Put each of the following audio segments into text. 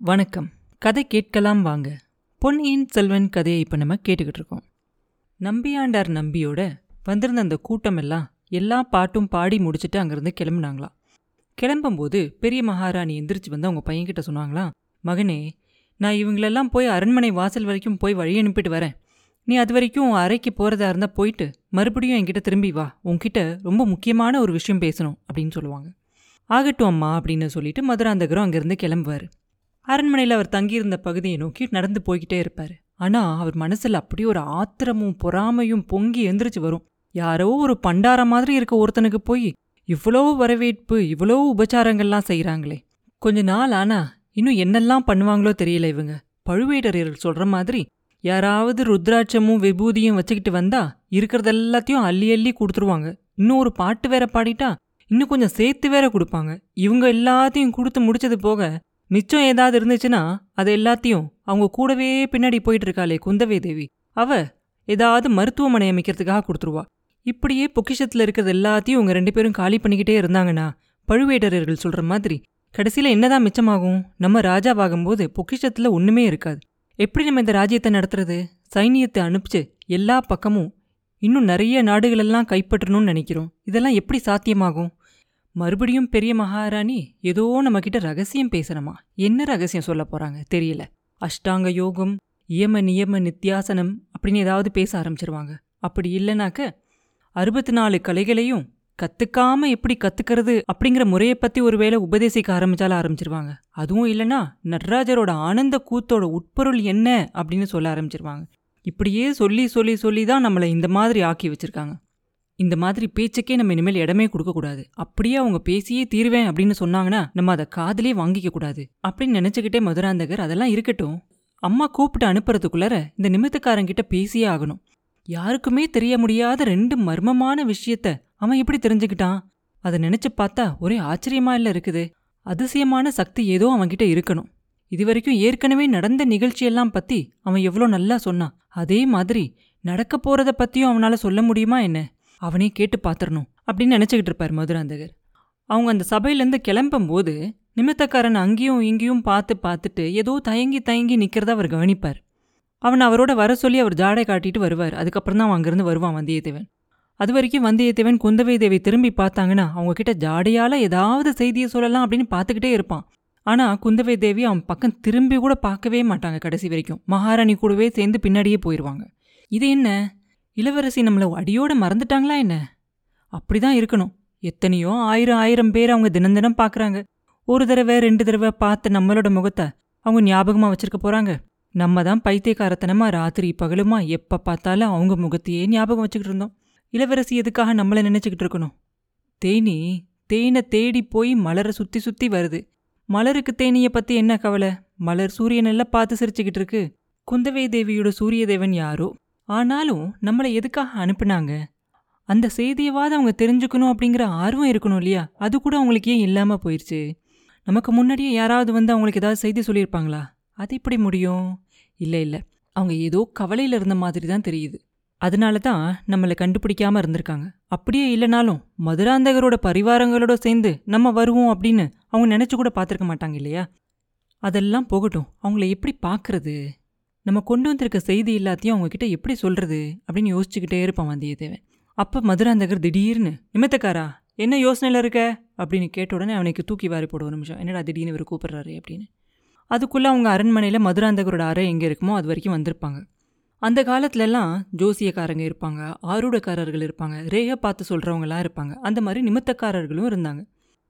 வணக்கம். கதை கேட்கலாம் வாங்க. பொன்னியின் செல்வன் கதையை இப்போ நம்ம கேட்டுக்கிட்டு இருக்கோம். நம்பியாண்டார் நம்பியோட வந்திருந்த அந்த கூட்டம் எல்லாம் எல்லா பாட்டும் பாடி முடிச்சுட்டு அங்கேருந்து கிளம்புனாங்களாம். கிளம்பும்போது பெரிய மகாராணி எந்திரிச்சு வந்து அவங்க பையன்கிட்ட சொன்னாங்களாம் மகனே நான் இவங்களெல்லாம் போய் அரண்மனை வாசல் வரைக்கும் போய் வழி அனுப்பிட்டு வரேன். நீ அது வரைக்கும் உன் அறைக்கு போகிறதா இருந்தால் போயிட்டு மறுபடியும் என்கிட்ட திரும்பி வா. உன்கிட்ட ரொம்ப முக்கியமான ஒரு விஷயம் பேசணும் அப்படின்னு சொல்லுவாங்க. ஆகட்டும் அம்மா அப்படின்னு சொல்லிட்டு மதுராந்தகரும் அங்கேருந்து கிளம்புவார். அரண்மனையில் அவர் தங்கியிருந்த பகுதியை நோக்கி நடந்து போய்கிட்டே இருப்பார். ஆனால் அவர் மனசில் அப்படியே ஒரு ஆத்திரமும் பொறாமையும் பொங்கி எந்திரிச்சு வரும். யாரோ ஒரு பண்டார மாதிரி இருக்க ஒருத்தனுக்கு போய் இவ்வளோ வரவேற்பு இவ்வளோ உபச்சாரங்கள்லாம் செய்கிறாங்களே கொஞ்ச நாள் ஆனா இன்னும் என்னெல்லாம் பண்ணுவாங்களோ தெரியல இவங்க. பழுவேட்டரையர்கள் சொல்ற மாதிரி யாராவது ருத்ராட்சமும் விபூதியும் வச்சுக்கிட்டு வந்தா இருக்கிறது எல்லாத்தையும் அள்ளி அள்ளி கொடுத்துருவாங்க. இன்னும் ஒரு பாட்டு வேற பாடிட்டா இன்னும் கொஞ்சம் சேர்த்து வேற கொடுப்பாங்க. இவங்க எல்லாத்தையும் கொடுத்து முடிச்சது போக மிச்சம் ஏதாவது இருந்துச்சுன்னா அது எல்லாத்தையும் அவங்க கூடவே பின்னாடி போயிட்டு இருக்காளே குந்தவை தேவி அவ ஏதாவது மருத்துவமனை அமைக்கிறதுக்காக கொடுத்துருவா. இப்படியே பொக்கிஷத்துல இருக்கிறது எல்லாத்தையும் உங்க ரெண்டு பேரும் காலி பண்ணிக்கிட்டே இருந்தாங்கன்னா பழுவேட்டரர்கள் சொல்ற மாதிரி கடைசியில் என்னதான் மிச்சமாகும்? நம்ம ராஜாவாகும்போது பொக்கிஷத்துல ஒண்ணுமே இருக்காது. எப்படி நம்ம இந்த ராஜ்யத்தை நடத்துறது? சைனியத்தை அனுப்பிச்சு எல்லா பக்கமும் இன்னும் நிறைய நாடுகளெல்லாம் கைப்பற்றணும்னு நினைக்கிறோம். இதெல்லாம் எப்படி சாத்தியமாகும்? மறுபடியும் பெரிய மகாராணி ஏதோ நம்மக்கிட்ட ரகசியம் பேசணுமா? என்ன ரகசியம் சொல்ல போறாங்க? தெரியல. அஷ்டாங்க யோகம் இயம நியம நித்தியாசனம் அப்படின்னு ஏதாவது பேச ஆரம்பிச்சிருவாங்க. அப்படி இல்லைனாக்க அறுபத்தி நாலு கலைகளையும் கத்துக்காம எப்படி கத்துக்கிறது அப்படிங்கிற முறையை பத்தி ஒருவேளை உபதேசிக்க ஆரம்பிச்சால ஆரம்பிச்சிருவாங்க. அதுவும் இல்லைனா நடராஜரோட ஆனந்த கூத்தோட உட்பொருள் என்ன அப்படின்னு சொல்ல ஆரம்பிச்சிருவாங்க. இப்படியே சொல்லி சொல்லி சொல்லி தான் நம்மளை இந்த மாதிரி ஆக்கி வச்சிருக்காங்க. இந்த மாதிரி பேச்சுக்கே நம்ம இனிமேல் இடமே கொடுக்கக்கூடாது அப்படியே அவங்க பேசியே தீருவேன் அப்படின்னு சொன்னாங்கன்னா நம்ம அதை காதலே வாங்கிக்க கூடாது. அப்படின்னு நினைச்சுக்கிட்டே மதுராந்தகர் அதெல்லாம் இருக்கட்டும். அம்மா கூப்பிட்டு அனுப்புறதுக்குள்ளார இந்த நிமித்தக்காரங்கிட்ட பேசியே ஆகணும். யாருக்குமே தெரிய முடியாத ரெண்டு மர்மமான விஷயத்த அவன் எப்படி தெரிஞ்சுக்கிட்டான். அதை நினைச்சு பார்த்தா ஒரே ஆச்சரியமா இல்ல இருக்குது. அதிசயமான சக்தி ஏதோ அவன்கிட்ட இருக்கணும். இதுவரைக்கும் ஏற்கனவே நடந்த நிகழ்ச்சியெல்லாம் பத்தி அவன் எவ்வளோ நல்லா சொன்னான். அதே மாதிரி நடக்க போறத பத்தியும் அவனால சொல்ல முடியுமா என்ன? அவனே கேட்டு பார்த்துடணும் அப்படின்னு நினச்சிக்கிட்டு இருப்பார் மதுராந்தகர். அவங்க அந்த சபையிலேருந்து கிளம்பும்போது நிமித்தக்காரன் அங்கேயும் இங்கேயும் பார்த்து பார்த்துட்டு ஏதோ தயங்கி தயங்கி நிற்கிறத அவர் கவனிப்பார். அவன் அவரோட வர சொல்லி அவர் ஜாடை காட்டிட்டு வருவார். அதுக்கப்புறம் தான் அவன் அங்கேருந்து வருவான் வந்தியத்தேவன். அது வரைக்கும் வந்தியத்தேவன் குந்தவை தேவி திரும்பி பார்த்தாங்கன்னா அவங்க கிட்ட ஜாடையால் ஏதாவது செய்தியை சொல்லலாம் அப்படின்னு பார்த்துக்கிட்டே இருப்பான். ஆனால் குந்தவை தேவி அவன் பக்கம் திரும்பி கூட பார்க்கவே மாட்டாங்க கடைசி வரைக்கும். மகாராணி கூடவே சேர்ந்து பின்னாடியே போயிடுவாங்க இது என்ன? இளவரசி நம்மளை அடியோட மறந்துட்டாங்களா என்ன? அப்படிதான் இருக்கணும். எத்தனையோ ஆயிரம் ஆயிரம் பேர் அவங்க தினம் தினம் பார்க்குறாங்க ஒரு தடவை ரெண்டு தடவை பார்த்த நம்மளோட முகத்தை அவங்க ஞாபகமா வச்சிருக்க போறாங்க. நம்ம தான் பைத்தியக்காரத்தனமா ராத்திரி பகலுமா எப்ப பார்த்தாலும் அவங்க முகத்தையே ஞாபகம் வச்சுக்கிட்டு இருந்தோம். இளவரசி எதுக்காக நம்மளை நினச்சிக்கிட்டு இருக்கணும்? தேனி தேனை தேடி போய் மலரை சுத்தி சுத்தி வருது. மலருக்கு தேனிய பத்தி என்ன கவலை? மலர் சூரியனெல்லாம் பார்த்து சிரிச்சுக்கிட்டு இருக்கு. குந்தவை தேவியோட சூரிய தேவன் யாரோ? ஆனாலும் நம்மளை எதுக்காக அனுப்புனாங்க? அந்த செய்தியவாத அவங்க தெரிஞ்சுக்கணும் அப்படிங்கிற ஆர்வம் இருக்கணும் இல்லையா? அது கூட அவங்களுக்கு ஏன் இல்லாமல் போயிடுச்சு நமக்கு முன்னாடியே யாராவது வந்து அவங்களுக்கு ஏதாவது செய்தி சொல்லியிருப்பாங்களா? அது எப்படி முடியும்? இல்லை இல்லை. அவங்க ஏதோ கவலையில் இருந்த மாதிரி தான் தெரியுது. அதனால தான் நம்மளை கண்டுபிடிக்காம இருந்திருக்காங்க. அப்படியே இல்லைனாலும் மதுராந்தகரோட பரிவாரங்களோட சேர்ந்து நம்ம வருவோம் அப்படின்னு அவங்க நினச்சி கூட பார்த்துருக்க மாட்டாங்க இல்லையா? அதெல்லாம் போகட்டும். அவங்கள எப்படி பார்க்குறது? நம்ம கொண்டு வந்திருக்க செய்தி எல்லாத்தையும் அவங்கக்கிட்ட எப்படி சொல்கிறது அப்படின்னு யோசிச்சுக்கிட்டே இருப்பான் வந்தியத்தேவன். அப்போ மதுராந்தகர் திடீர்னு நிமித்தக்காரா என்ன யோசனையில் இருக்க? அப்படின்னு கேட்ட உடனே அவனுக்கு தூக்கி வாரி போட ஒரு நிமிஷம். என்னடா திடீர்னு இவர் கூப்பிட்றாரு? அப்படின்னு. அதுக்குள்ளே அவங்க அரண்மனையில் மதுராந்தகரோட அறை எங்கே இருக்குமோ அது வரைக்கும் வந்திருப்பாங்க. அந்த காலத்துலலாம் ஜோசியக்காரங்க இருப்பாங்க ஆரூடக்காரர்கள் இருப்பாங்க ரேக பார்த்து சொல்கிறவங்களாம் இருப்பாங்க. அந்த மாதிரி நிமித்தக்காரர்களும் இருந்தாங்க.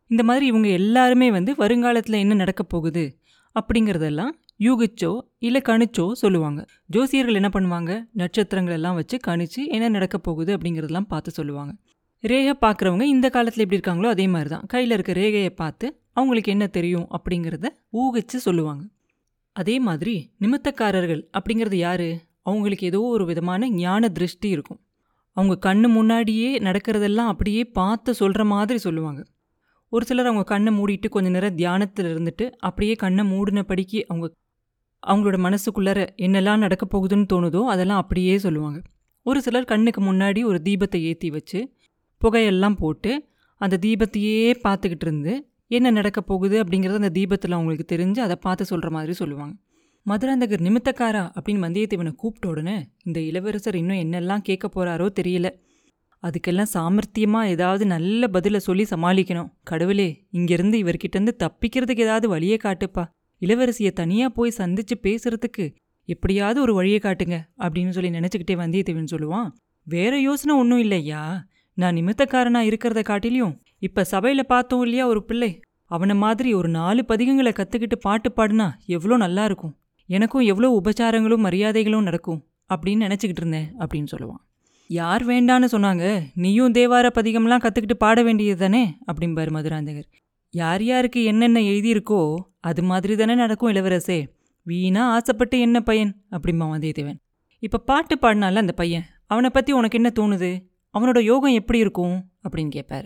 இந்த மாதிரி இவங்க எல்லாருமே வந்து வருங்காலத்தில் என்ன நடக்கப் போகுது அப்படிங்கிறதெல்லாம் யூகிச்சோ இல்லை கணிச்சோ சொல்லுவாங்க. ஜோசியர்கள் என்ன பண்ணுவாங்க? நட்சத்திரங்கள் எல்லாம் வச்சு கணிச்சு என்ன நடக்க போகுது அப்படிங்கிறதெல்லாம் பார்த்து சொல்லுவாங்க. ரேகை பார்க்குறவங்க இந்த காலத்தில் எப்படி இருக்காங்களோ அதே மாதிரி தான் கையில் இருக்க ரேகையை பார்த்து அவங்களுக்கு என்ன தெரியும் அப்படிங்கிறத ஊகிச்சு சொல்லுவாங்க. அதே மாதிரி நிமித்தக்காரர்கள் அப்படிங்கிறது யார்? அவங்களுக்கு ஏதோ ஒரு விதமான ஞான திருஷ்டி இருக்கும். அவங்க கண்ணு முன்னாடியே நடக்கிறதெல்லாம் அப்படியே பார்த்து சொல்கிற மாதிரி சொல்லுவாங்க. ஒரு சிலர் அவங்க கண்ணை மூடிட்டு கொஞ்ச நேரம் தியானத்தில் இருந்துட்டு அப்படியே கண்ணை மூடின மூடினபடிக்கு அவங்க அவங்களோட மனசுக்குள்ளார என்னெல்லாம் நடக்க போகுதுன்னு தோணுதோ அதெல்லாம் அப்படியே சொல்லுவாங்க. ஒரு சிலர் கண்ணுக்கு முன்னாடி ஒரு தீபத்தை ஏற்றி வச்சு புகையெல்லாம் போட்டு அந்த தீபத்தையே பார்த்துக்கிட்டு இருந்து என்ன நடக்க போகுது அப்படிங்கிறது அந்த தீபத்தில் அவங்களுக்கு தெரிஞ்சு அதை பார்த்து சொல்கிற மாதிரி சொல்லுவாங்க. மதுராந்தகர் நிமித்தக்காரா அப்படின்னு வந்தியத்தேவனை கூப்பிட்ட உடனே இந்த இளவரசர் இன்னும் என்னெல்லாம் கேட்க போகிறாரோ தெரியல. அதுக்கெல்லாம் சாமர்த்தியமாக ஏதாவது நல்ல பதிலை சொல்லி சமாளிக்கணும். கடவுளே இங்கேருந்து இவர்கிட்டருந்து தப்பிக்கிறதுக்கு ஏதாவது வழியை காட்டுப்பா. இளவரசியை தனியாக போய் சந்திச்சு பேசுறதுக்கு எப்படியாவது ஒரு வழியை காட்டுங்க அப்படின்னு சொல்லி நினச்சிக்கிட்டே வந்தியத்தேவன் சொல்லுவான். வேற யோசனை ஒன்றும் இல்லையா? நான் நிமித்தக்காரனா இருக்கிறத காட்டிலையும் இப்ப சபையில பார்த்தோம் இல்லையா ஒரு பிள்ளை? அவனை மாதிரி ஒரு நாலு பதிகங்களை கத்துக்கிட்டு பாட்டு பாடினா எவ்வளோ நல்லா இருக்கும். எனக்கும் எவ்வளோ உபச்சாரங்களும் மரியாதைகளும் நடக்கும் அப்படின்னு நினச்சிக்கிட்டு இருந்தேன் அப்படின்னு சொல்லுவான். யார் வேண்டான்னு சொன்னாங்க. நீயும் தேவார பதிகம்லாம் கற்றுக்கிட்டு பாட வேண்டியது தானே? அப்படிம்பாரு மதுராந்தகர். யார் யாருக்கு என்னென்ன எழுதியிருக்கோ அது மாதிரி தானே நடக்கும் இளவரசே. வீணா ஆசைப்பட்டு என்ன பையன்? அப்படிம்பா வந்தியத்தேவன். இப்போ பாட்டு பாடினால அந்த பையன்? அவனை பற்றி உனக்கு என்ன தோணுது? அவனோட யோகம் எப்படி இருக்கும்? அப்படின்னு கேட்பாரு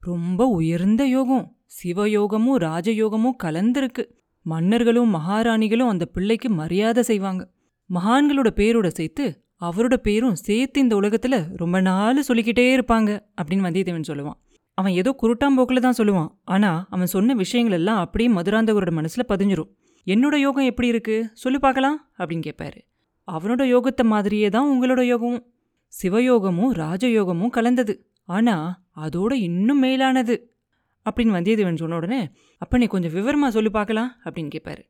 ரொம்ப உயர்ந்த யோகம். சிவயோகமும் ராஜயோகமும் கலந்துருக்கு. மன்னர்களும் மகாராணிகளும் அந்த பிள்ளைக்கு மரியாதை செய்வாங்க. மகான்களோட பேரோட சேர்த்து அவரோட பேரும் சேர்த்து இந்த உலகத்துல ரொம்ப நாள் சொல்லிக்கிட்டே இருப்பாங்க அப்படின்னு வந்தியத்தேவன் சொல்லுவான். அவன் ஏதோ குருட்டாம்போக்கில் தான் சொல்லுவான். ஆனால் அவன் சொன்ன விஷயங்கள் எல்லாம் அப்படியே மதுராந்தகரோட மனசில் பதிஞ்சிரும். என்னோட யோகம் எப்படி இருக்கு? சொல்லி பார்க்கலாம் அப்படின்னு கேட்பாரு அவனோட யோகத்தை மாதிரியே தான் உங்களோட யோகமும். சிவயோகமும் ராஜயோகமும் கலந்தது. ஆனால் அதோட இன்னும் மேலானது. அப்படின்னு வந்தியத்தேவன் சொன்ன உடனே அப்போ நீ கொஞ்சம் விவரமா சொல்லி பார்க்கலாம் அப்படின்னு கேட்பாரு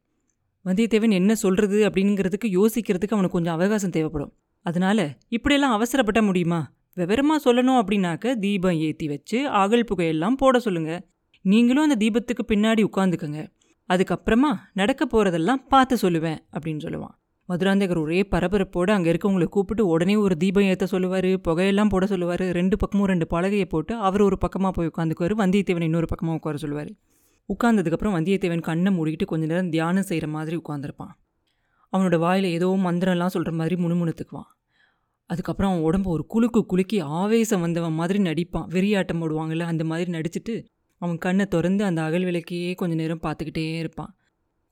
வந்தியத்தேவன் என்ன சொல்கிறது அப்படிங்கிறதுக்கு யோசிக்கிறதுக்கு அவனுக்கு கொஞ்சம் அவகாசம் தேவைப்படும். அதனால இப்படியெல்லாம் அவசரப்பட்ட முடியுமா? விவரமாக சொல்லணும் அப்படின்னாக்க தீபம் ஏற்றி வச்சு ஆகல் புகையெல்லாம் போட சொல்லுங்கள் நீங்களும் அந்த தீபத்துக்கு பின்னாடி உட்காந்துக்கங்க அதுக்கப்புறமா நடக்க போகிறதெல்லாம் பார்த்து சொல்லுவேன் அப்படின்னு சொல்லுவான். மதுராந்தகர் ஒரே பரபரப்போடு அங்கே இருக்கவங்களை கூப்பிட்டு உடனே ஒரு தீபம் ஏற்ற சொல்லுவார் புகையெல்லாம் போட சொல்லுவார் ரெண்டு பக்கமும் ரெண்டு பலகையை போட்டு அவர் ஒரு பக்கமாக போய் உட்காந்துக்குவார் வந்தியத்தேவன் இன்னொரு பக்கமாக உட்கார சொல்லுவார். உட்கார்ந்ததுக்கப்புறம் வந்தியத்தேவன் கண்ணை மூடிக்கிட்டு கொஞ்ச நேரம் தியானம் செய்கிற மாதிரி உட்காந்துருப்பான் அவனோட வாயில் ஏதோ மந்திரம்லாம் சொல்கிற மாதிரி முணுமுணுத்துக்குவான். அதுக்கப்புறம் அவன் உடம்பு ஒரு குலுக்கு குலுக்கி ஆவேசம் வந்தவன் மாதிரி நடிப்பான். வெறியாட்டம் போடுவாங்கள்ல அந்த மாதிரி நடிச்சுட்டு அவன் கண்ணை திறந்து அந்த அகல் விளக்கையே கொஞ்ச நேரம் பார்த்துக்கிட்டே இருப்பான்.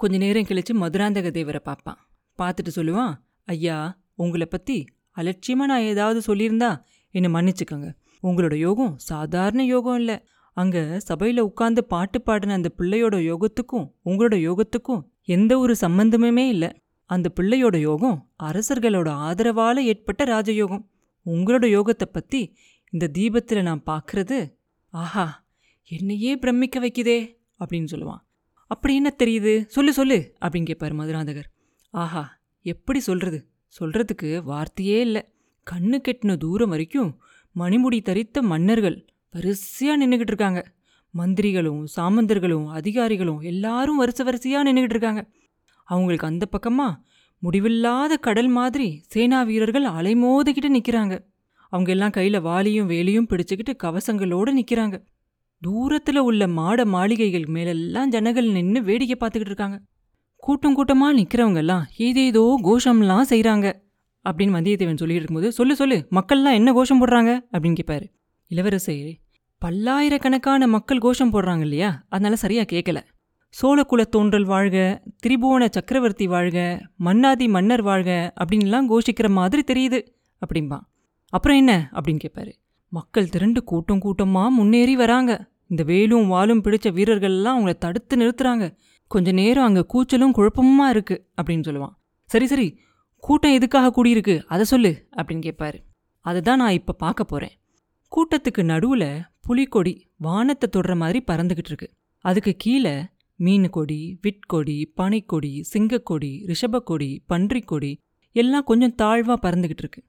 கொஞ்ச நேரம் கழித்து மதுராந்தக தேவரை பார்ப்பான். பார்த்துட்டு சொல்லுவான் ஐயா உங்களை பற்றி அலட்சியமாக நான் ஏதாவது சொல்லியிருந்தா என்னை மன்னிச்சுக்கோங்க. உங்களோட யோகம் சாதாரண யோகம் இல்லை. அங்கே சபையில் உட்காந்து பாட்டு பாடின அந்த பிள்ளையோட யோகத்துக்கும் உங்களோட யோகத்துக்கும் எந்த ஒரு சம்பந்தமுமே இல்லை. அந்த பிள்ளையோட யோகம் அரசர்களோட ஆதரவால் ஏற்பட்ட ராஜயோகம். உங்களோட யோகத்தை பற்றி இந்த தீபத்தில் நான் பார்க்கறது ஆஹா என்னையே பிரமிக்க வைக்குதே அப்படின்னு சொல்லுவான். அப்படி என்ன தெரியுது? சொல்லு சொல்லு அப்படின்னு கேட்பார் மதுராந்தகர். ஆஹா எப்படி சொல்றது? சொல்றதுக்கு வார்த்தையே இல்லை. கண்ணு கெட்டின தூரம் வரைக்கும் மணிமுடி தரித்த மன்னர்கள் வரிசையாக நின்றுக்கிட்டு இருக்காங்க. மந்திரிகளும் சாமந்தர்களும் அதிகாரிகளும் எல்லாரும் வரிசை வரிசையாக நின்றுக்கிட்டு இருக்காங்க. அவங்களுக்கு அந்த பக்கமாக முடிவில்லாத கடல் மாதிரி சேனா வீரர்கள் அலைமோதிக்கிட்டு நிற்கிறாங்க அவங்க எல்லாம் கையில் வாலியும் வேலியும் பிடிச்சுக்கிட்டு கவசங்களோடு நிற்கிறாங்க தூரத்தில் உள்ள மாட மாளிகைகள் மேலெல்லாம் ஜனங்கள் நின்று வேடிக்கை பார்த்துக்கிட்டு இருக்காங்க. கூட்டம் கூட்டமாக நிற்கிறவங்கெல்லாம் ஏதேதோ கோஷம்லாம் செய்கிறாங்க அப்படின்னு வந்தியத்தேவன் சொல்லிட்டு இருக்கும்போது சொல்லு சொல்லு மக்கள்லாம் என்ன கோஷம் போடுறாங்க? அப்படின்னு கேட்பாரு இளவரசே பல்லாயிரக்கணக்கான மக்கள் கோஷம் போடுறாங்க இல்லையா? அதனால சரியா கேட்கல சோழ தோன்றல் வாழ்க திரிபுவன சக்கரவர்த்தி வாழ்க மன்னாதி மன்னர் வாழ்க அப்படின்லாம் கோஷிக்கிற மாதிரி தெரியுது அப்படிம்பா. அப்புறம் என்ன அப்படின்னு கேட்பாரு மக்கள் திரண்டு கூட்டம் கூட்டமாக முன்னேறி வராங்க. இந்த வேலும் வாலும் பிடிச்ச வீரர்கள்லாம் அவங்கள தடுத்து நிறுத்துறாங்க. கொஞ்ச நேரம் அங்கே கூச்சலும் குழப்பமா இருக்கு அப்படின்னு சொல்லுவான். சரி சரி கூட்டம் எதுக்காக கூடியிருக்கு? அதை சொல்லு அப்படின்னு கேட்பாரு அதை தான் நான் இப்போ பார்க்க போகிறேன் கூட்டத்துக்கு நடுவில் புலிக்கொடி வானத்தை தொடுற மாதிரி பறந்துக்கிட்டு இருக்கு. அதுக்கு கீழே மீன் கொடி விட்கொடி பனைக்கொடி சிங்கக்கொடி ரிஷபக்கொடி பன்றிக்கொடி எல்லாம் கொஞ்சம் தாழ்வாக பறந்துக்கிட்டு இருக்கு.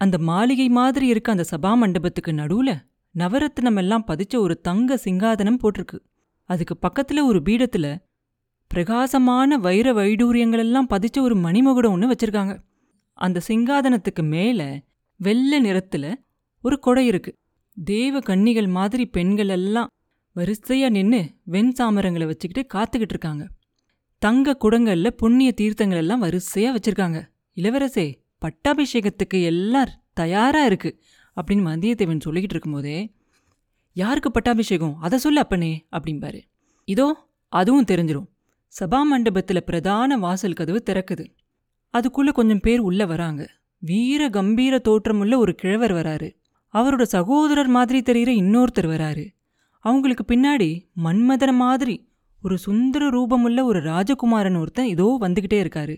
அந்த மாளிகை மாதிரி இருக்க அந்த சபா மண்டபத்துக்கு நடுவில் நவரத்னம் எல்லாம் பதிச்ச ஒரு தங்க சிங்காதனம் போட்டிருக்கு. அதுக்கு பக்கத்தில் ஒரு பீடத்தில் பிரகாசமான வைர வைடூரியங்களெல்லாம் பதிச்ச ஒரு மணிமகுடம் ஒன்று வச்சிருக்காங்க. அந்த சிங்காதனத்துக்கு மேலே வெள்ளை நிறத்தில் ஒரு கொடை இருக்கு. தேவ கன்னிகள் மாதிரி பெண்கள் எல்லாம் வரிசையா நின்று வெண் சாமரங்களை வச்சுக்கிட்டு காத்துக்கிட்டு இருக்காங்க. தங்க குடங்கள்ல புண்ணிய தீர்த்தங்கள் எல்லாம் வரிசையா வச்சிருக்காங்க. இளவரசே பட்டாபிஷேகத்துக்கு எல்லாம் தயாரா இருக்கு அப்படின்னு வந்தியத்தேவன் சொல்லிக்கிட்டு இருக்கும்போதே யாருக்கு பட்டாபிஷேகம்? அதை சொல்லு அப்பனே அப்படிம்பாரு. இதோ அதுவும் தெரிஞ்சிடும் சபா மண்டபத்தில் பிரதான வாசல் கதவு திறக்குது. அதுக்குள்ள கொஞ்சம் பேர் உள்ள வராங்க. வீர கம்பீர தோற்றமுள்ள ஒரு கிழவர் வராரு. அவரோட சகோதரர் மாதிரி தெரிகிற இன்னொருத்தர் வராரு. அவங்களுக்கு பின்னாடி மன்மதன மாதிரி ஒரு சுந்தர ரூபமுள்ள ஒரு ராஜகுமாரன் ஒருத்தன் இதோ வந்துக்கிட்டே இருக்காரு.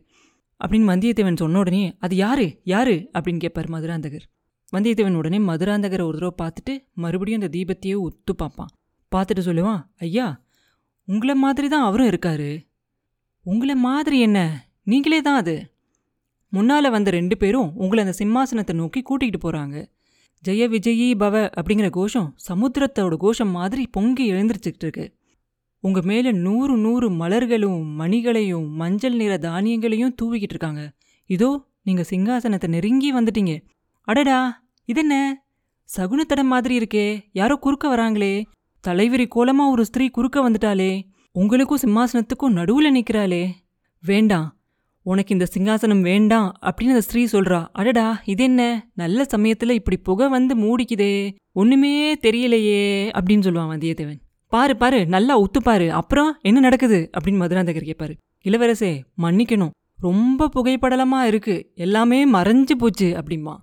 அப்படின்னு வந்தியத்தேவன் சொன்ன உடனே அது யாரு? யாரு? அப்படின்னு கேட்பார் மதுராந்தகர். வந்தியத்தேவன் உடனே மதுராந்தகரை ஒரு தடவை பார்த்துட்டு மறுபடியும் அந்த தீபத்தையே ஒத்து பார்ப்பான். பார்த்துட்டு சொல்லுவான் ஐயா உங்களை மாதிரி தான் அவரும் இருக்காரு. உங்களை மாதிரி என்ன? நீங்களே தான் அது. முன்னால் வந்த ரெண்டு பேரும் உங்களை அந்த சிம்மாசனத்தை நோக்கி கூட்டிகிட்டு போகிறாங்க ஜெய விஜயி பவ அப்படிங்கிற கோஷம் சமுத்திரத்தோட கோஷம் மாதிரி பொங்கி எழுந்திரிச்சுக்கிட்டு இருக்கு உங்க மேல நூறு நூறு மலர்களும் மணிகளையும் மஞ்சள் நிற தானியங்களையும் தூவிக்கிட்டு இருக்காங்க. இதோ நீங்க சிங்காசனத்தை நெருங்கி வந்துட்டீங்க. அடடா இதென்ன? சகுனத்தடம் மாதிரி இருக்கே யாரோ குறுக்க வராங்களே. தலைவிரி கோலமா ஒரு ஸ்திரீ குறுக்க வந்துட்டாளே. உங்களுக்கும் சிம்மாசனத்துக்கும் நடுவுல நிக்கிறாளே. வேண்டாம் உனக்கு இந்த சிங்காசனம் வேண்டாம் அப்படின்னு அந்த ஸ்திரீ சொல்றா. அடடா இது என்ன? நல்ல சமயத்துல இப்படி புகை வந்து மூடிக்குதே. ஒண்ணுமே தெரியலையே அப்படின்னு சொல்லுவான் வந்தியத்தேவன். பாரு பாரு நல்லா ஒத்துப்பாரு பாரு. அப்புறம் என்ன நடக்குது? அப்படின்னு மதுராந்தகர் கேட்பாரு. இளவரசே மன்னிக்கணும். ரொம்ப புகைப்படலமா இருக்கு. எல்லாமே மறைஞ்சு போச்சு அப்படிமா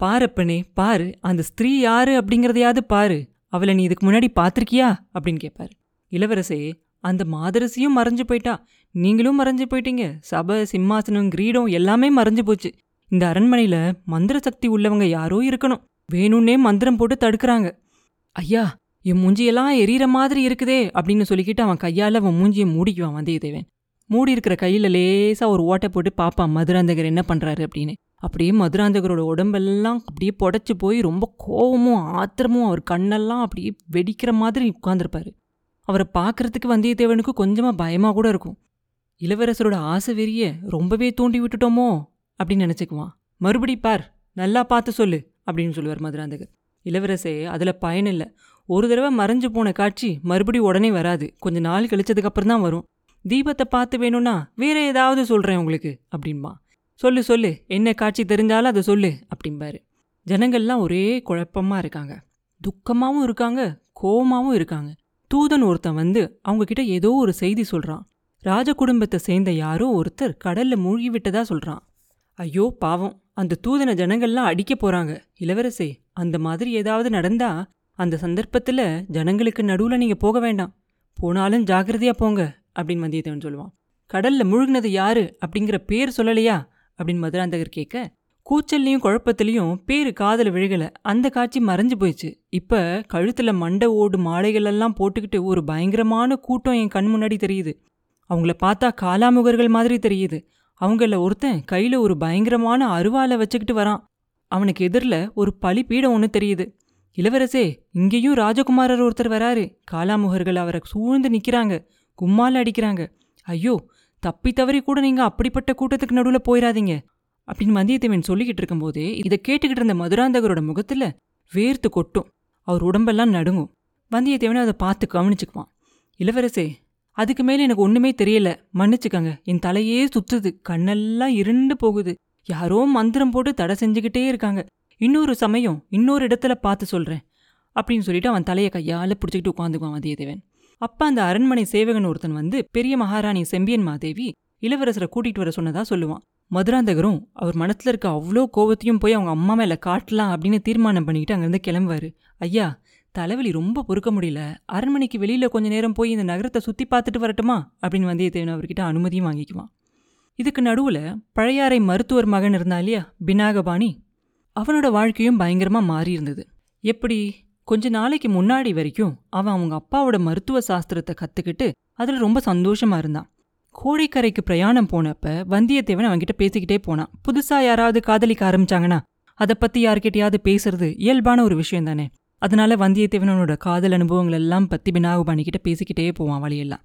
பாரப்பனே பாரு அந்த ஸ்திரீ யாரு அப்படிங்கறதையாவது பாரு. அவளை நீ இதுக்கு முன்னாடி பார்த்திருக்கியா? அப்படின்னு கேட்பாரு. இளவரசே அந்த மாதரசியும் மறைஞ்சு போயிட்டா. நீங்களும் மறைஞ்சு போயிட்டீங்க. சபை சிம்மாசனம் கிரீடம் எல்லாமே மறைஞ்சு போச்சு. இந்த அரண்மனையில மந்திர சக்தி உள்ளவங்க யாரோ இருக்கணும். வேணும்னே மந்திரம் போட்டு தடுக்கிறாங்க. ஐயா என் மூஞ்சியெல்லாம் எரியற மாதிரி இருக்குதே அப்படின்னு சொல்லிக்கிட்டு அவன் கையால அவன் மூஞ்சியை மூடிக்குவான் வந்தியத்தேவன். மூடி இருக்கிற கையில லேசா ஒரு ஓட்டை போட்டு பார்ப்பான் மதுராந்தகர் என்ன பண்றாரு? அப்படின்னு. அப்படியே மதுராந்தகரோட உடம்பெல்லாம் அப்படியே புடச்சி போய் ரொம்ப கோவமும் ஆத்திரமும் அவர் கண்ணெல்லாம் அப்படியே வெடிக்கிற மாதிரி உட்கார்ந்திருப்பாரு. அவரை பார்க்குறதுக்கு வந்தியத்தேவனுக்கு கொஞ்சமா பயமா கூட இருக்கும். இளவரசரோட ஆசை வெறிய ரொம்பவே தூண்டி விட்டுட்டோமோ? அப்படின்னு நினச்சிக்குவான். மறுபடி பார் நல்லா பார்த்து சொல்லு அப்படின்னு சொல்லுவார் மதுராந்தகர். இளவரசே அதில் பயன் இல்லை. ஒரு தடவை மறைஞ்சு போன காட்சி மறுபடி உடனே வராது. கொஞ்ச நாள் கழிச்சதுக்கப்புறம் தான் வரும். தீபத்தை பார்த்து வேணும்னா வேற ஏதாவது சொல்கிறேன் உங்களுக்கு அப்படின்பா. சொல்லு சொல்லு என்ன காட்சி தெரிஞ்சாலும் அதை சொல்லு அப்படிம்பாரு. ஜனங்கள்லாம் ஒரே குழப்பமா இருக்காங்க. துக்கமாகவும் இருக்காங்க கோபமாகவும் இருக்காங்க. தூதன் ஒருத்தன் வந்து அவங்க கிட்ட ஏதோ ஒரு செய்தி சொல்கிறான் ராஜ குடும்பத்தை சேர்ந்த யாரோ ஒருத்தர் கடல்ல மூழ்கி விட்டதா சொல்றான். ஐயோ பாவம். அந்த தூதன ஜனங்கள்லாம் அடிக்க போறாங்க. இளவரசே அந்த மாதிரி ஏதாவது நடந்தா அந்த சந்தர்ப்பத்துல ஜனங்களுக்கு நடுவுல நீங்க போக வேண்டாம். போனாலும் ஜாக்கிரதையா போங்க அப்படின்னு வந்தியத்தேவன் சொல்லுவான். கடல்ல முழுகினது யாரு அப்படிங்கிற பேர் சொல்லலையா? அப்படின்னு மதுராந்தகர் கேட்க கூச்சல்லையும் குழப்பத்திலையும் பேரு காதல விழுகல. அந்த காட்சி மறைஞ்சு போயிடுச்சு. இப்ப கழுத்துல மண்டை ஓடு மாலைகள் எல்லாம் போட்டுக்கிட்டு ஒரு பயங்கரமான கூட்டம் என் கண் முன்னாடி தெரியுது. அவங்கள பார்த்தா காலாமுகர்கள் மாதிரி தெரியுது. அவங்கள ஒருத்தன் கையில ஒரு பயங்கரமான அருவாலை வச்சுக்கிட்டு வரான். அவனுக்கு எதிரில் ஒரு பழி பீடம் ஒன்று தெரியுது. இளவரசே இங்கேயும் ராஜகுமாரர் ஒருத்தர் வராரு. காலாமுகர்கள் அவரை சூழ்ந்து நிற்கிறாங்க கும்மால அடிக்கிறாங்க. ஐயோ தப்பி தவறி கூட நீங்க அப்படிப்பட்ட கூட்டத்துக்கு நடுவுல போயிடாதீங்க அப்படின்னு வந்தியத்தேவன் சொல்லிக்கிட்டு இருக்கும்போதே இதை கேட்டுக்கிட்டு இருந்த மதுராந்தகரோட முகத்துல வேர்த்து கொட்டும். அவர் உடம்பெல்லாம் நடுங்கும். வந்தியத்தேவனை அதை பார்த்து கவனிச்சுக்குவான். இளவரசே அதுக்கு மேல எனக்கு ஒண்ணுமே தெரியல. மன்னிச்சுக்கங்க. என் தலையே சுத்துது. கண்ணெல்லாம் இருண்டு போகுது. யாரோ மந்திரம் போட்டு தடை செஞ்சுக்கிட்டே இருக்காங்க. இன்னொரு சமயம் இன்னொரு இடத்துல பார்த்து சொல்றேன். அப்படின்னு சொல்லிட்டு அவன் தலையை கையால் பிடிச்சிக்கிட்டு உட்காந்துக்குவான் வந்தியத்தேவன் அப்ப அந்த அரண்மனை சேவகன் ஒருத்தன் வந்து பெரிய மகாராணி செம்பியன் மாதேவி இளவரசரை கூட்டிட்டு வர சொன்னதா சொல்லுவான். மதுராந்தகரும் அவர் மனத்தில் இருக்க அவ்வளோ கோபத்தையும் போய் அவங்க அம்மா மேல காட்டலாம் அப்படின்னு தீர்மானம் பண்ணிக்கிட்டு அங்கிருந்து கிளம்புவாரு. ஐயா தலைவலி ரொம்ப பொறுக்க முடியல. அரண்மனைக்கு வெளியில கொஞ்ச நேரம் போய் இந்த நகரத்தை சுத்தி பார்த்துட்டு வரட்டுமா? அப்படின்னு வந்தியத்தேவன் அவர்கிட்ட அனுமதியும் வாங்கிக்குவான். இதுக்கு நடுவுல பழையாறை மருத்துவர் மகன் இருந்தா இல்லையா? பினாகபாணி. அவனோட வாழ்க்கையும் பயங்கரமா மாறி இருந்தது. எப்படி? கொஞ்ச நாளைக்கு முன்னாடி வரைக்கும் அவன் அவங்க அப்பாவோட மருத்துவ சாஸ்திரத்தை கத்துக்கிட்டு அதுல ரொம்ப சந்தோஷமா இருந்தான். கோடைக்கரைக்கு பிரயாணம் போனப்ப வந்தியத்தேவன் அவன்கிட்ட பேசிக்கிட்டே போனான். புதுசா யாராவது காதலிக்க ஆரம்பிச்சாங்கன்னா அதை பத்தி யார்கிட்டயாவது பேசுறது இயல்பான ஒரு விஷயம் தானே அதனால வந்தியத்தேவனோட காதல் அனுபவங்கள் எல்லாம் பத்தி பினாகுபாணி கிட்ட பேசிக்கிட்டே போவான் வழியெல்லாம்.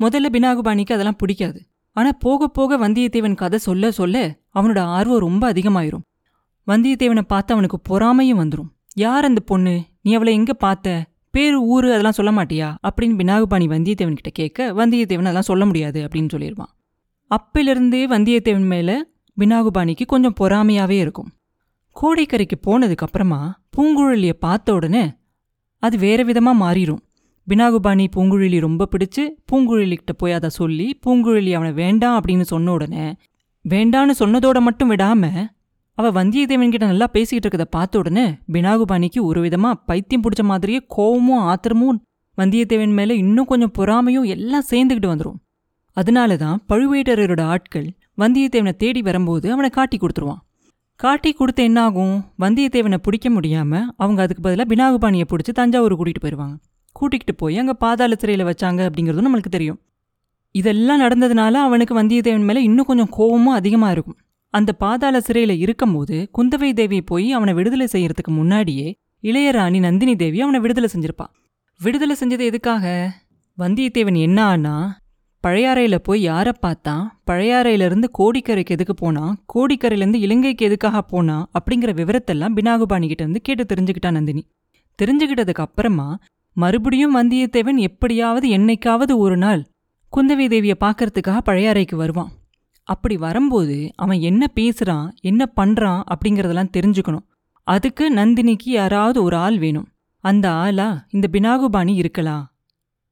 முதல்ல பினாகுபாணிக்கு அதெல்லாம் பிடிக்காது. ஆனா போக போக வந்தியத்தேவன் கதை சொல்ல சொல்ல அவனோட ஆர்வம் ரொம்ப அதிகமாயிரும். வந்தியத்தேவனை பார்த்து அவனுக்கு பொறாமையும் வந்துடும் யார் அந்த பொண்ணு? நீ அவளை எங்க பார்த்த? பேரு ஊரு அதெல்லாம் சொல்ல மாட்டியா? அப்படின்னு பினாகுபாணி வந்தியத்தேவன் கிட்ட கேட்க வந்தியத்தேவன் அதெல்லாம் சொல்ல முடியாது அப்படின்னு சொல்லிடுவான் அப்பிலிருந்தே வந்தியத்தேவன் மேல பினாகுபாணிக்கு கொஞ்சம் பொறாமையாவே இருக்கும். கோடைக்கரைக்கு போனதுக்கு அப்புறமா பூங்குழலிய பார்த்த உடனே அது வேற விதமா மாறிடும் பினாகுபாணி பூங்குழலி ரொம்ப பிடிச்சு பூங்குழலிக்கிட்ட போய் அதை சொல்லி பூங்குழலி அவனை வேண்டாம் அப்படின்னு சொன்ன உடனே வேண்டான்னு சொன்னதோட மட்டும் விடாம அவ வந்தியத்தேவன் கிட்ட நல்லா பேசிக்கிட்டு இருக்கதை பார்த்த உடனே பினாகுபாணிக்கு ஒரு விதமா பைத்தியம் பிடிச்ச மாதிரியே கோவமும் ஆத்திரமும் வந்தியத்தேவன் மேலே இன்னும் கொஞ்சம் பொறாமையும் எல்லாம் சேர்ந்துக்கிட்டு வந்துடும் அதனால தான் பழுவேட்டரரோட ஆட்கள் வந்தியத்தேவனை தேடி வரும்போது அவனை காட்டி கொடுத்துருவான். காட்டி கொடுத்து என்ன ஆகும் வந்தியத்தேவனை பிடிக்க முடியாம அவங்க அதுக்கு பதிலாக பினாகுபாணியை பிடிச்சி தஞ்சாவூர் கூட்டிகிட்டு போயிடுவாங்க கூட்டிகிட்டு போய் அங்கே பாதாள சிறையில் வச்சாங்க அப்படிங்கிறதும் நம்மளுக்கு தெரியும். இதெல்லாம் நடந்ததுனால அவனுக்கு வந்தியத்தேவன் மேலே இன்னும் கொஞ்சம் கோபமும் அதிகமாக இருக்கும். அந்த பாதாள சிறையில் இருக்கும்போது குந்தவை தேவி போய் அவனை விடுதலை செய்யறதுக்கு முன்னாடியே இளையராணி நந்தினி தேவி அவனை விடுதலை செஞ்சிருப்பா. விடுதலை செஞ்சது எதுக்காக? வந்தியத்தேவன் என்ன ஆனா பழையாறையில் போய் யாரை பார்த்தான் பழையாறையிலேருந்து கோடிக்கரைக்கு எதுக்கு போனான் கோடிக்கரையிலேருந்து இலங்கைக்கு எதுக்காக போனான் அப்படிங்கிற விவரத்தெல்லாம் பினாகுபாணிகிட்ட இருந்து கேட்டு தெரிஞ்சுக்கிட்டா நந்தினி. தெரிஞ்சுக்கிட்டதுக்கு அப்புறமா மறுபடியும் வந்தியத்தேவன் எப்படியாவது என்னைக்காவது ஒரு நாள் குந்தவி தேவியை பார்க்கறதுக்காக பழையாறைக்கு வருவான். அப்படி வரும்போது அவன் என்ன பேசுறான் என்ன பண்றான் அப்படிங்கறதெல்லாம் தெரிஞ்சுக்கணும். அதுக்கு நந்தினிக்கு யாராவது ஒரு ஆள் வேணும். அந்த ஆளா இந்த பினாகுபாணி இருக்கலாம்.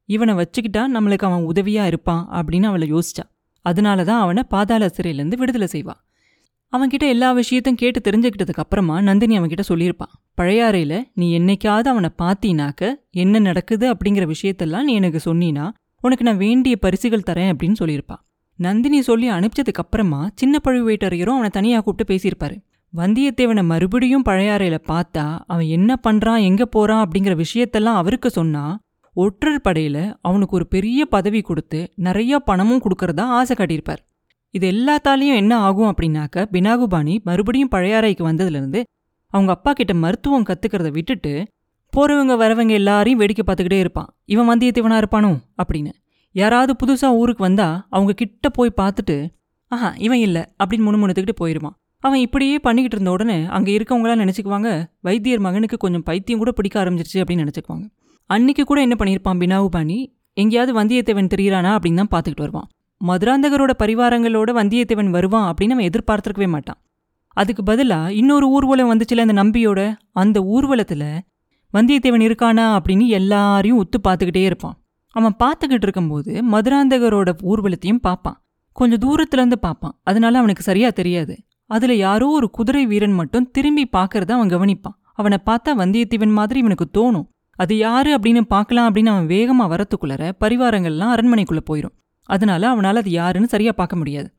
இவனை வச்சுக்கிட்டா நம்மளுக்கு அவன் உதவியா இருப்பான் அப்படின்னு அவளை யோசிச்சா. அதனால தான் அவனை பாதாள சிறையிலேருந்து விடுதலை செய்வா. அவன்கிட்ட எல்லா விஷயத்தையும் கேட்டு தெரிஞ்சுக்கிட்டதுக்கு அப்புறமா நந்தினி அவன்கிட்ட சொல்லியிருப்பான் பழையாறையில நீ என்னைக்காவது அவனை பார்த்தீனாக்க என்ன நடக்குது அப்படிங்கிற விஷயத்தெல்லாம் நீ எனக்கு சொன்னீனா உனக்கு நான் வேண்டிய பரிசுகள் தரேன் அப்படின்னு சொல்லியிருப்பான் நந்தினி சொல்லி அனுப்பிச்சதுக்கு அப்புறமா சின்ன பழுவேட்டரையரும் அவனை தனியாக கூப்பிட்டு பேசியிருப்பாரு. வந்தியத்தேவனை மறுபடியும் பழையாறையில் பார்த்தா அவன் என்ன பண்றான் எங்க போறான் அப்படிங்கிற விஷயத்தெல்லாம் அவருக்கு சொன்னா ஒற்றர் படையில அவனுக்கு ஒரு பெரிய பதவி கொடுத்து நிறைய பணமும் கொடுக்கறதா ஆசை காட்டியிருப்பார். இது எல்லாத்தாலையும் என்ன ஆகும் அப்படின்னாக்க பினாகுபாணி மறுபடியும் பழையாறைக்கு வந்ததுலேருந்து அவங்க அப்பா கிட்ட மருத்துவம் கத்துக்கிறத விட்டுட்டு போறவங்க வரவங்க எல்லாரையும் வேடிக்கை பார்த்துக்கிட்டே இருப்பான். இவன் வந்தியத்தேவனா இருப்பானோ? அப்படின்னு. யாராவது புதுசா ஊருக்கு வந்தா அவங்க கிட்ட போய் பார்த்துட்டு ஆஹா இவன் இல்லை அப்படின்னு முணுமுணுத்துக்கிட்டு போயிடுவான் அவன் இப்படியே பண்ணிக்கிட்டு இருந்த உடனே அங்கே இருக்கவங்களாம் நினச்சிக்குவாங்க வைத்தியர் மகனுக்கு கொஞ்சம் பைத்தியம் கூட பிடிக்க ஆரம்பிச்சிருச்சு அப்படின்னு நினச்சிக்குவாங்க. அன்னைக்கு கூட என்ன பண்ணியிருப்பான் பினாவுபாணி எங்கேயாவது வந்தியத்தேவன் தெரியிறானா அப்படின்னு தான் பார்த்துக்கிட்டு வருவான். மதுராந்தகரோட பரிவாரங்களோட வந்தியத்தேவன் வருவான் அப்படின்னு அவன் எதிர்பார்த்துருக்கவே மாட்டான். அதுக்கு பதிலாக இன்னொரு ஊர்வலம் வந்துச்சுல அந்த நம்பியோட? அந்த ஊர்வலத்தில் வந்தியத்தேவன் இருக்கானா அப்படின்னு எல்லாரையும் ஒத்து பார்த்துக்கிட்டே இருப்பான். அவன் பார்த்துக்கிட்டு இருக்கும்போது மதுராந்தகரோட ஊர்வலத்தையும் பார்ப்பான். கொஞ்சம் தூரத்துலேருந்து பார்ப்பான். அதனால அவனுக்கு சரியா தெரியாது. அதுல யாரோ ஒரு குதிரை வீரன் மட்டும் திரும்பி பார்க்கறத அவன் கவனிப்பான். அவனை பார்த்தா வந்தியத்தேவன் மாதிரி இவனுக்கு தோணும். அது யாரு அப்படின்னு பார்க்கலாம் அப்படின்னு அவன் வேகமா வரத்துக்குள்ளர பரிவாரங்கள்லாம் அரண்மனைக்குள்ள போயிடும் அதனால அவனால அது யாருன்னு சரியா பார்க்க முடியாது.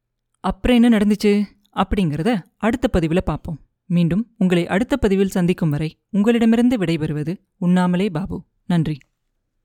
அப்புறம் என்ன நடந்துச்சு? அப்படிங்கிறத அடுத்த பதிவில் பார்ப்போம். மீண்டும் உங்களை அடுத்த பதிவில் சந்திக்கும் வரை உங்களிடமிருந்து விடைபெறுவது உண்ணாமலே பாபு. நன்றி.